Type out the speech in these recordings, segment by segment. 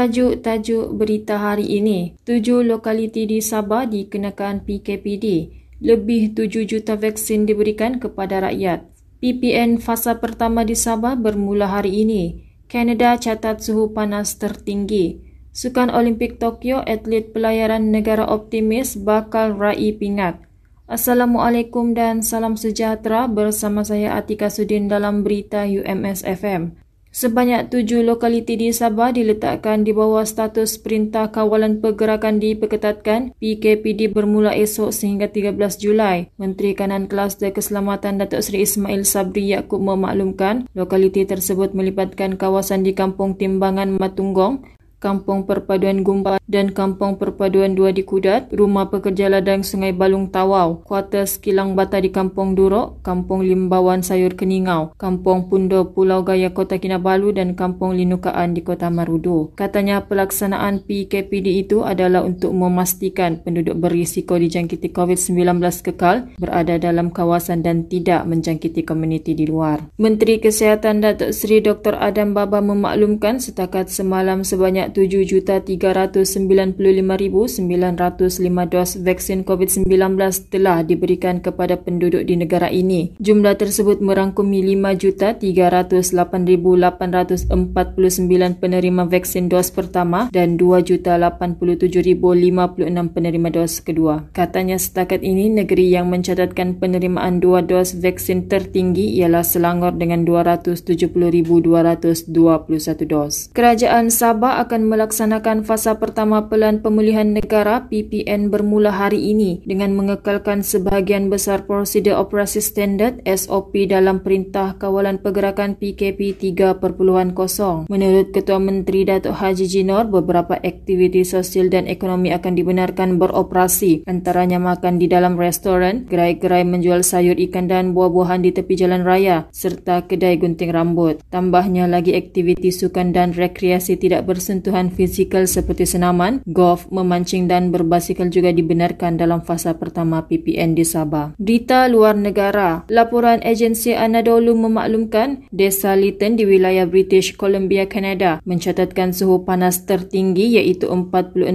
Tajuk-tajuk berita hari ini. Tujuh lokaliti di Sabah dikenakan PKPD. Lebih tujuh juta vaksin diberikan kepada rakyat. PPN fasa pertama di Sabah bermula hari ini. Kanada catat suhu panas tertinggi. Sukan Olimpik Tokyo atlet pelayaran negara optimis bakal raih pingat. Assalamualaikum dan salam sejahtera bersama saya Atika Sudin dalam berita UMS FM. Sebanyak tujuh lokaliti di Sabah diletakkan di bawah status Perintah Kawalan Pergerakan diperketatkan PKPD bermula esok sehingga 13 Julai. Menteri Kanan Kluster Keselamatan Datuk Seri Ismail Sabri Yaakob memaklumkan lokaliti tersebut melibatkan kawasan di Kampung Timbangan Matunggong, Kampung Perpaduan Gumpa dan Kampung Perpaduan Dua di Kudat, Rumah Pekerja Ladang Sungai Balung Tawau, Kuartus Kilang Bata di Kampung Durok, Kampung Limbawan Sayur Keningau, Kampung Pundo Pulau Gaya Kota Kinabalu dan Kampung Linukaan di Kota Marudu. Katanya pelaksanaan PKPD itu adalah untuk memastikan penduduk berisiko dijangkiti COVID-19 kekal berada dalam kawasan dan tidak menjangkiti komuniti di luar. Menteri Kesihatan Datuk Seri Dr. Adam Baba memaklumkan setakat semalam sebanyak 7,395,905 dos vaksin COVID-19 telah diberikan kepada penduduk di negara ini. Jumlah tersebut merangkumi 5,308,849 penerima vaksin dos pertama dan 2,87,056 penerima dos kedua. Katanya setakat ini negeri yang mencatatkan penerimaan dua dos vaksin tertinggi ialah Selangor dengan 270,221 dos. Kerajaan Sabah akan akan melaksanakan fasa pertama Pelan Pemulihan Negara PPN bermula hari ini dengan mengekalkan sebahagian besar prosedur operasi standard SOP dalam Perintah Kawalan Pergerakan PKP 3.0. Menurut Ketua Menteri Datuk Haji Jinor, beberapa aktiviti sosial dan ekonomi akan dibenarkan beroperasi antaranya makan di dalam restoran, gerai-gerai menjual sayur ikan dan buah-buahan di tepi jalan raya serta kedai gunting rambut. Tambahnya lagi aktiviti sukan dan rekreasi tidak bersentuh kebutuhan fizikal seperti senaman, golf, memancing dan berbasikal juga dibenarkan dalam fasa pertama PPN di Sabah. Berita luar negara. Laporan agensi Anadolu memaklumkan Desa Lytton di wilayah British Columbia, Canada mencatatkan suhu panas tertinggi iaitu 46.1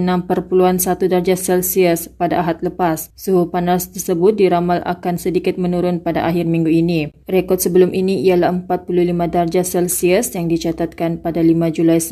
darjah Celsius pada Ahad lepas. Suhu panas tersebut diramal akan sedikit menurun pada akhir minggu ini. Rekod sebelum ini ialah 45 darjah Celsius yang dicatatkan pada 5 Julai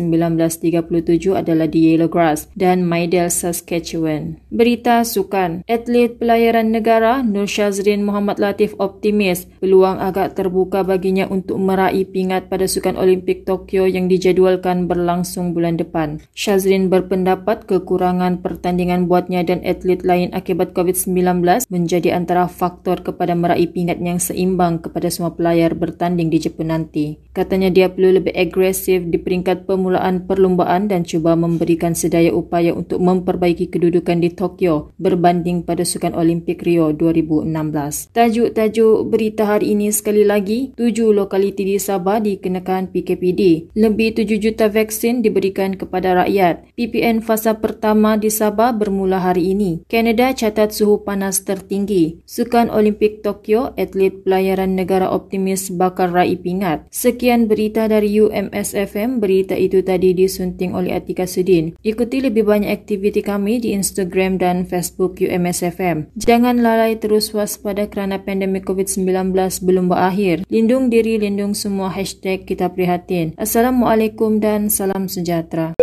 1930 adalah di Yellowgrass dan Maidel, Saskatchewan. Berita sukan. Atlet pelayaran negara Nur Shazrin Muhammad Latif optimis peluang agak terbuka baginya untuk meraih pingat pada Sukan Olimpik Tokyo yang dijadualkan berlangsung bulan depan. Shazrin berpendapat kekurangan pertandingan buatnya dan atlet lain akibat COVID-19 menjadi antara faktor kepada meraih pingat yang seimbang kepada semua pelayar bertanding di Jepun nanti. Katanya dia perlu lebih agresif di peringkat permulaan perlumbaan dan cuba memberikan sedaya upaya untuk memperbaiki kedudukan di Tokyo berbanding pada Sukan Olimpik Rio 2016. Tajuk-tajuk berita hari ini sekali lagi, tujuh lokaliti di Sabah dikenakan PKPD. Lebih tujuh juta vaksin diberikan kepada rakyat. PPN fasa pertama di Sabah bermula hari ini. Kanada catat suhu panas tertinggi. Sukan Olimpik Tokyo, atlet pelayaran negara optimis bakal raih pingat. Sekian berita dari UMSFM. Berita itu tadi disunting oleh Atika Sudin. Ikuti lebih banyak aktiviti kami di Instagram dan Facebook UMSFM. Jangan lalai terus waspada kerana pandemik COVID-19 belum berakhir. Lindung diri, lindung semua. Hashtag kita prihatin. Assalamualaikum dan salam sejahtera.